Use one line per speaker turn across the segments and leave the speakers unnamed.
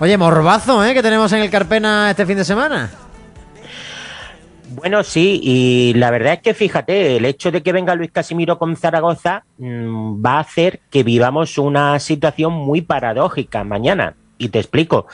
Oye, morbazo, ¿eh? Que tenemos en el Carpena este fin de semana.
Bueno, sí, y la verdad es que fíjate, el hecho de que venga Luis Casimiro con Zaragoza mmm, va a hacer que vivamos una situación muy paradójica mañana. Y te explico.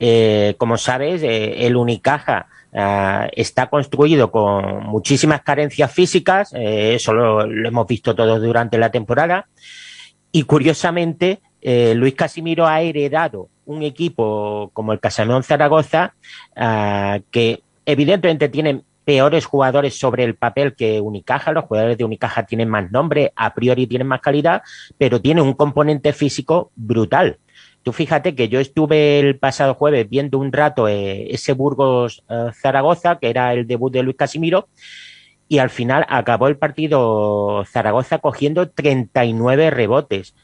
Eh, como sabes, eh, el Unicaja uh, está construido con muchísimas carencias físicas, eh, eso lo, lo, hemos visto todos durante la temporada. Y curiosamente, eh, Luis Casimiro ha heredado un equipo como el Casamón Zaragoza, uh, que evidentemente tiene peores jugadores sobre el papel que Unicaja. Los jugadores de Unicaja tienen más nombre, a priori tienen más calidad, pero tiene un componente físico brutal. Tú fíjate que yo estuve el pasado jueves viendo un rato eh, ese Burgos eh, Zaragoza, que era el debut de Luis Casimiro, y al final acabó el partido Zaragoza cogiendo 39 rebotes.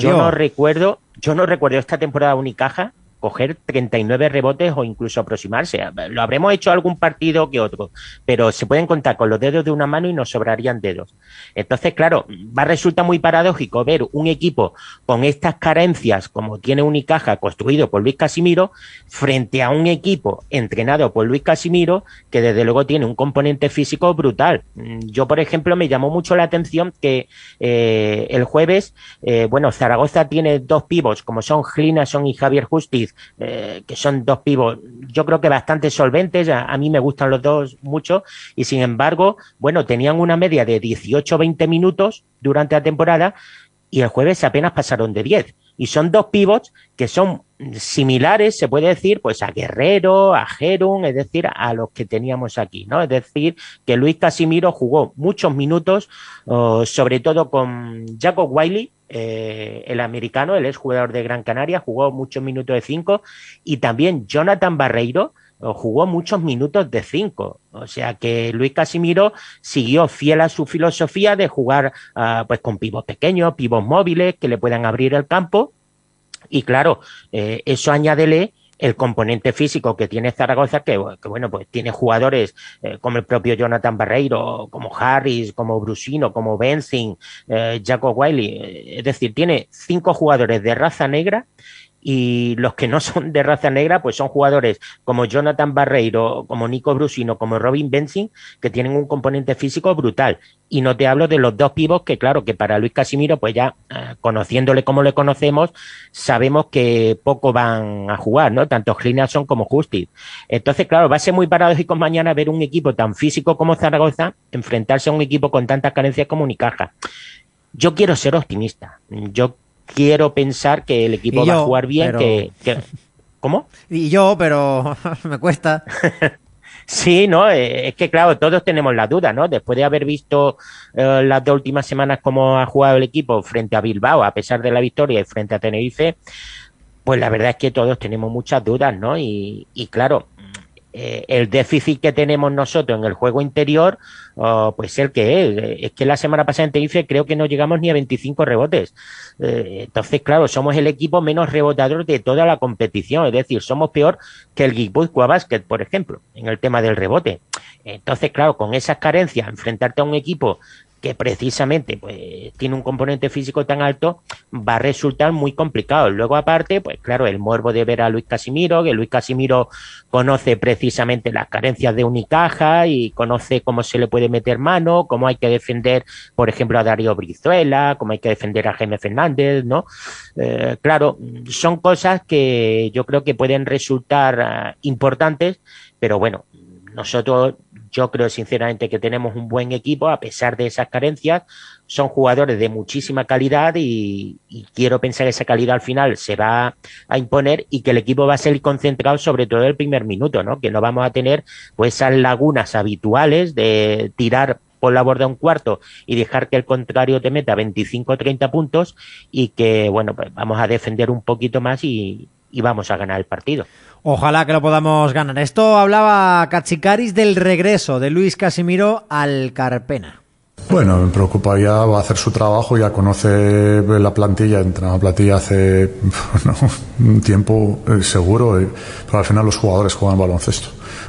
Yo no recuerdo, yo no recuerdo esta temporada Unicaja coger 39 rebotes o incluso aproximarse. Lo habremos hecho algún partido que otro, pero se pueden contar con los dedos de una mano y nos sobrarían dedos. Entonces, claro, va a resultar muy paradójico ver un equipo con estas carencias como tiene Unicaja construido por Luis Casimiro frente a un equipo entrenado por Luis Casimiro que desde luego tiene un componente físico brutal. Yo, por ejemplo, me llamó mucho la atención que eh, el jueves, eh, bueno, Zaragoza tiene dos pivos como son Glinason y Javier Justiz eh, que son dos pivos, yo creo que bastante solventes, a, a, mí me gustan los dos mucho, y sin embargo, bueno, tenían una media de 18-20 minutos durante la temporada, y el jueves apenas pasaron de 10. Y son dos pivots que son similares, se puede decir, pues a Guerrero, a Jerun, es decir, a los que teníamos aquí, ¿no? Es decir, que Luis Casimiro jugó muchos minutos, sobre todo con Jacob Wiley, eh, el americano, el ex jugador de Gran Canaria, jugó muchos minutos de cinco, y también Jonathan Barreiro, jugó muchos minutos de cinco. O sea que Luis Casimiro siguió fiel a su filosofía de jugar uh, pues con pivos pequeños, pivos móviles que le puedan abrir el campo. Y claro, eh, eso añádele el componente físico que tiene Zaragoza, que, bueno, pues tiene jugadores eh, como el propio Jonathan Barreiro, como Harris, como Brusino, como Benzing, eh, Jacob Wiley. Es decir, tiene cinco jugadores de raza negra y los que no son de raza negra, pues son jugadores como Jonathan Barreiro, como Nico Brusino, como Robin Benzing, que tienen un componente físico brutal. Y no te hablo de los dos pivos que, claro, que para Luis Casimiro, pues ya eh, conociéndole como le conocemos, sabemos que poco van a jugar, ¿no? Tanto Glinason como Justice. Entonces, claro, va a ser muy paradójico mañana ver un equipo tan físico como Zaragoza enfrentarse a un equipo con tantas carencias como Unicaja. Yo quiero ser optimista. Yo quiero pensar que el equipo
yo,
va a jugar bien,
pero...
que, que, ¿Cómo?
Y yo, pero me cuesta.
Sí, no, eh, es que claro, todos tenemos la duda, ¿no? Después de haber visto eh, las dos últimas semanas cómo ha jugado el equipo frente a Bilbao, a pesar de la victoria y frente a Tenerife, pues la verdad es que todos tenemos muchas dudas, ¿no? Y, y claro, eh, el déficit que tenemos nosotros en el juego interior, oh, pues el que es. Es que la semana pasada en Tenerife creo que no llegamos ni a 25 rebotes. Eh, entonces, claro, somos el equipo menos rebotador de toda la competición. Es decir, somos peor que el Guipúzcoa Basket, por ejemplo, en el tema del rebote. Entonces, claro, con esas carencias, enfrentarte a un equipo que precisamente pues tiene un componente físico tan alto va a resultar muy complicado. Luego aparte, pues claro, el morbo de ver a Luis Casimiro, que Luis Casimiro conoce precisamente las carencias de Unicaja y conoce cómo se le puede meter mano, cómo hay que defender, por ejemplo, a Darío Brizuela, cómo hay que defender a Jaime Fernández, ¿no? Eh, claro, son cosas que yo creo que pueden resultar uh, importantes, pero bueno, nosotros yo creo sinceramente que tenemos un buen equipo a pesar de esas carencias. Son jugadores de muchísima calidad y, quiero pensar que esa calidad al final se va a imponer y que el equipo va a ser concentrado sobre todo el primer minuto, ¿no? Que no vamos a tener pues esas lagunas habituales de tirar por la borda un cuarto y dejar que el contrario te meta 25 o 30 puntos y que, bueno, pues vamos a defender un poquito más y, y vamos a ganar el partido.
Ojalá que lo podamos ganar. Esto hablaba Cachicaris del regreso de Luis Casimiro al Carpena.
Bueno, me preocupa ya, va a hacer su trabajo, ya conoce la plantilla, entra la plantilla hace no, un tiempo eh, seguro, eh, pero al final los jugadores juegan baloncesto,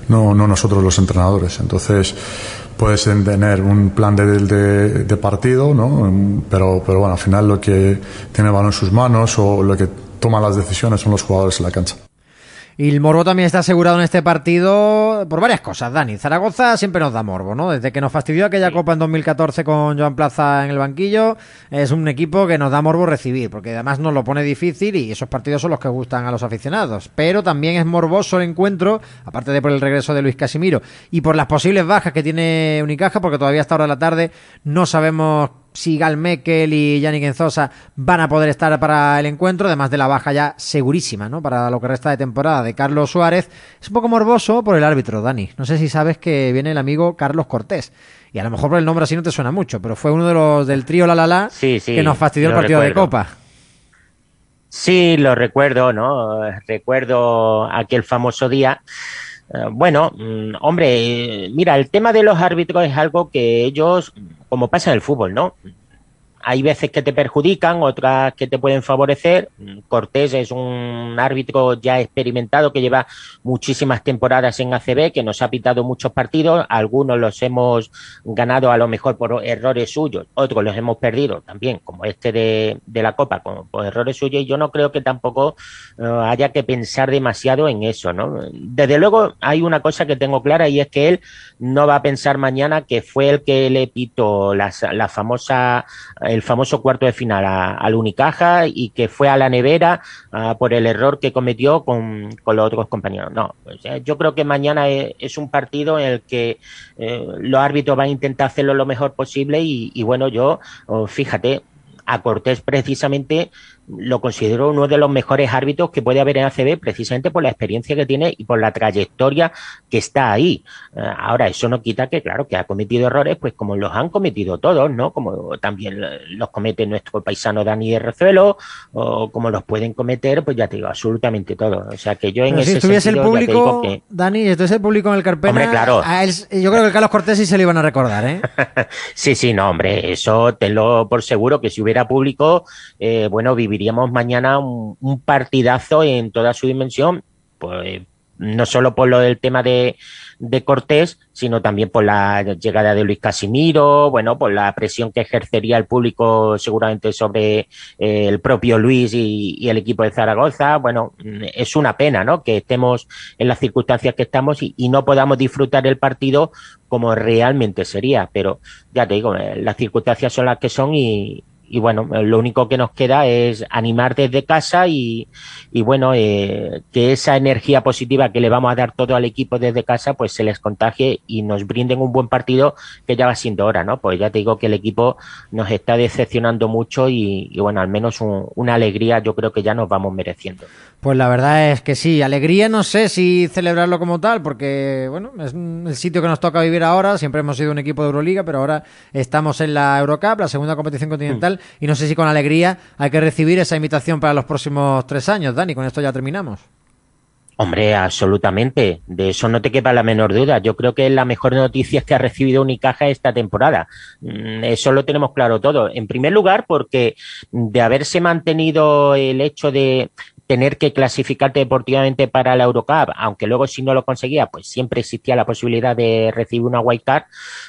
no, no nosotros los entrenadores. Entonces, puedes tener un plan de, de, de partido, ¿no? pero, pero bueno, al final lo que tiene el balón en sus manos o lo que toma las decisiones son los jugadores en la cancha.
Y el morbo también está asegurado en este partido por varias cosas, Dani. Zaragoza siempre nos da morbo, ¿no? Desde que nos fastidió aquella Copa en 2014 con Joan Plaza en el banquillo, es un equipo que nos da morbo recibir, porque además nos lo pone difícil y esos partidos son los que gustan a los aficionados. Pero también es morboso el encuentro, aparte de por el regreso de Luis Casimiro y por las posibles bajas que tiene Unicaja, porque todavía hasta hora de la tarde no sabemos si Gal Mekel y Yannick Enzosa van a poder estar para el encuentro, además de la baja ya segurísima, ¿no? Para lo que resta de temporada de Carlos Suárez. Es un poco morboso por el árbitro, Dani. No sé si sabes que viene el amigo Carlos Cortés. Y a lo mejor por el nombre así no te suena mucho, pero fue uno de los del trío La La La que nos fastidió el partido de Copa.
Sí, lo recuerdo, ¿no? Recuerdo aquel famoso día. Eh, bueno, mm, hombre, mira, el tema de los árbitros es algo que ellos, como pasa en el fútbol, ¿no? Hay veces que te perjudican, otras que te pueden favorecer. Cortés es un árbitro ya experimentado que lleva muchísimas temporadas en ACB, que nos ha pitado muchos partidos. Algunos los hemos ganado a lo mejor por errores suyos, otros los hemos perdido también, como este de, la Copa, por errores suyos. Y yo no creo que tampoco eh, haya que pensar demasiado en eso, ¿no? Desde luego hay una cosa que tengo clara y es que él no va a pensar mañana que fue el que le pitó la, la famosa el famoso cuarto de final al Unicaja y que fue a la nevera por el error que cometió con, los otros compañeros. No, yo creo que mañana es, un partido en el que eh, los árbitros van a intentar hacerlo lo mejor posible y, y bueno, yo, oh, fíjate, a Cortés precisamente lo considero uno de los mejores árbitros que puede haber en ACB precisamente por la experiencia que tiene y por la trayectoria que está ahí. Eh, ahora, eso no quita que, claro, que ha cometido errores, pues como los han cometido todos, ¿no? Como también los comete nuestro paisano Dani de Rezuelo, o como los pueden cometer, pues ya te digo, absolutamente todos. O sea, que yo en ese
si estuviese el público, Dani, si estuviese el público en el Carpena,
claro.
yo creo que Carlos Cortés sí se lo iban a recordar, ¿eh?
sí, sí, no, hombre, eso tenlo por seguro que si hubiera público, eh, bueno, vivir viviríamos mañana un, partidazo en toda su dimensión, pues no solo por lo del tema de, Cortés, sino también por la llegada de Luis Casimiro, bueno, por la presión que ejercería el público seguramente sobre eh, el propio Luis y, el equipo de Zaragoza. Bueno, es una pena, ¿no? Que estemos en las circunstancias que estamos y, y no podamos disfrutar el partido como realmente sería. Pero ya te digo, eh, las circunstancias son las que son y, y bueno, lo único que nos queda es animar desde casa y, y bueno, eh, que esa energía positiva que le vamos a dar todo al equipo desde casa, pues se les contagie y nos brinden un buen partido que ya va siendo hora, ¿no? Pues ya te digo que el equipo nos está decepcionando mucho y, bueno, al menos una alegría yo creo que ya nos vamos mereciendo.
Pues la verdad es que sí, alegría no sé si celebrarlo como tal, porque bueno, es el sitio que nos toca vivir ahora, siempre hemos sido un equipo de Euroliga, pero ahora estamos en la Eurocup, la segunda competición continental. Y no sé si con alegría hay que recibir esa invitación para los próximos tres años, Dani, con esto ya terminamos.
Hombre, absolutamente. De eso no te quepa la menor duda. Yo creo que es la mejor noticia que ha recibido Unicaja esta temporada. Mm, eso lo tenemos claro todo. En primer lugar, porque de haberse mantenido el hecho de tener que clasificarte deportivamente para la Eurocup, aunque luego si no lo conseguía, pues siempre existía la posibilidad de recibir una white card,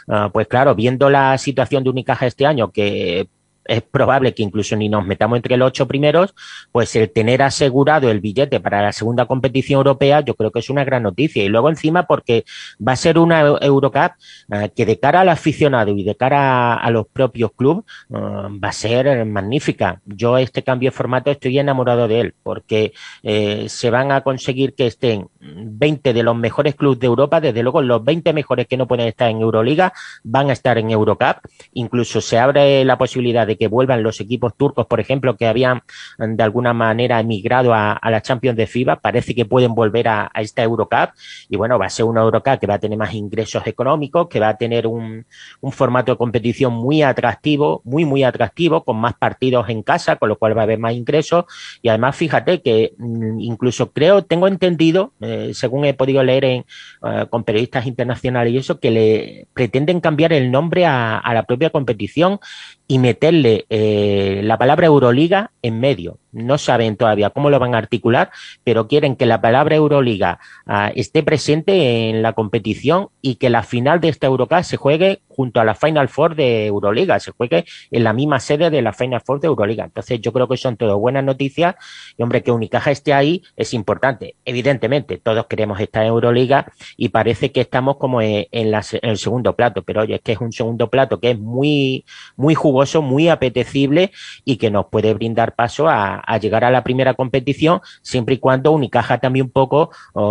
ah, pues claro, viendo la situación de Unicaja este año, que es probable que incluso ni nos metamos entre los ocho primeros, pues el tener asegurado el billete para la segunda competición europea, yo creo que es una gran noticia. Y luego encima porque va a ser una Eurocup eh, que de cara al aficionado y de cara a, los propios clubes eh, va a ser magnífica. Yo este cambio de formato estoy enamorado de él porque eh, se van a conseguir que estén 20 de los mejores clubes de Europa, desde luego los 20 mejores que no pueden estar en Euroliga van a estar en Eurocup. Incluso se abre la posibilidad de que vuelvan los equipos turcos, por ejemplo, que habían de alguna manera emigrado a, la Champions de FIBA, parece que pueden volver a, esta Eurocup. Y bueno, va a ser una Eurocup que va a tener más ingresos económicos, que va a tener un, formato de competición muy atractivo, muy, muy atractivo, con más partidos en casa, con lo cual va a haber más ingresos. Y además fíjate que mm, incluso creo, tengo entendido, eh, según he podido leer en, eh, con periodistas internacionales y eso, que le pretenden cambiar el nombre a, a la propia competición y meterle eh, la palabra Euroliga en medio. No saben todavía cómo lo van a articular, pero quieren que la palabra Euroliga ah, esté presente en la competición y que la final de esta Eurocup se juegue junto a la Final Four de Euroliga, se juegue en la misma sede de la Final Four de Euroliga. Entonces yo creo que son todo buenas noticias y hombre, que Unicaja esté ahí es importante. Evidentemente, todos queremos estar en Euroliga y parece que estamos como en, el segundo plato, pero oye, es que es un segundo plato que es muy, muy jugoso, muy apetecible y que nos puede brindar paso a, llegar a la primera competición siempre y cuando Unicaja también un poco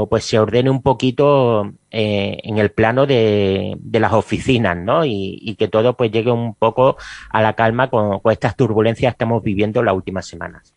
pues se ordene un poquito eh, en el plano de, las oficinas, ¿no? Y, que todo pues llegue un poco a la calma con, con estas turbulencias que estamos viviendo las últimas semanas.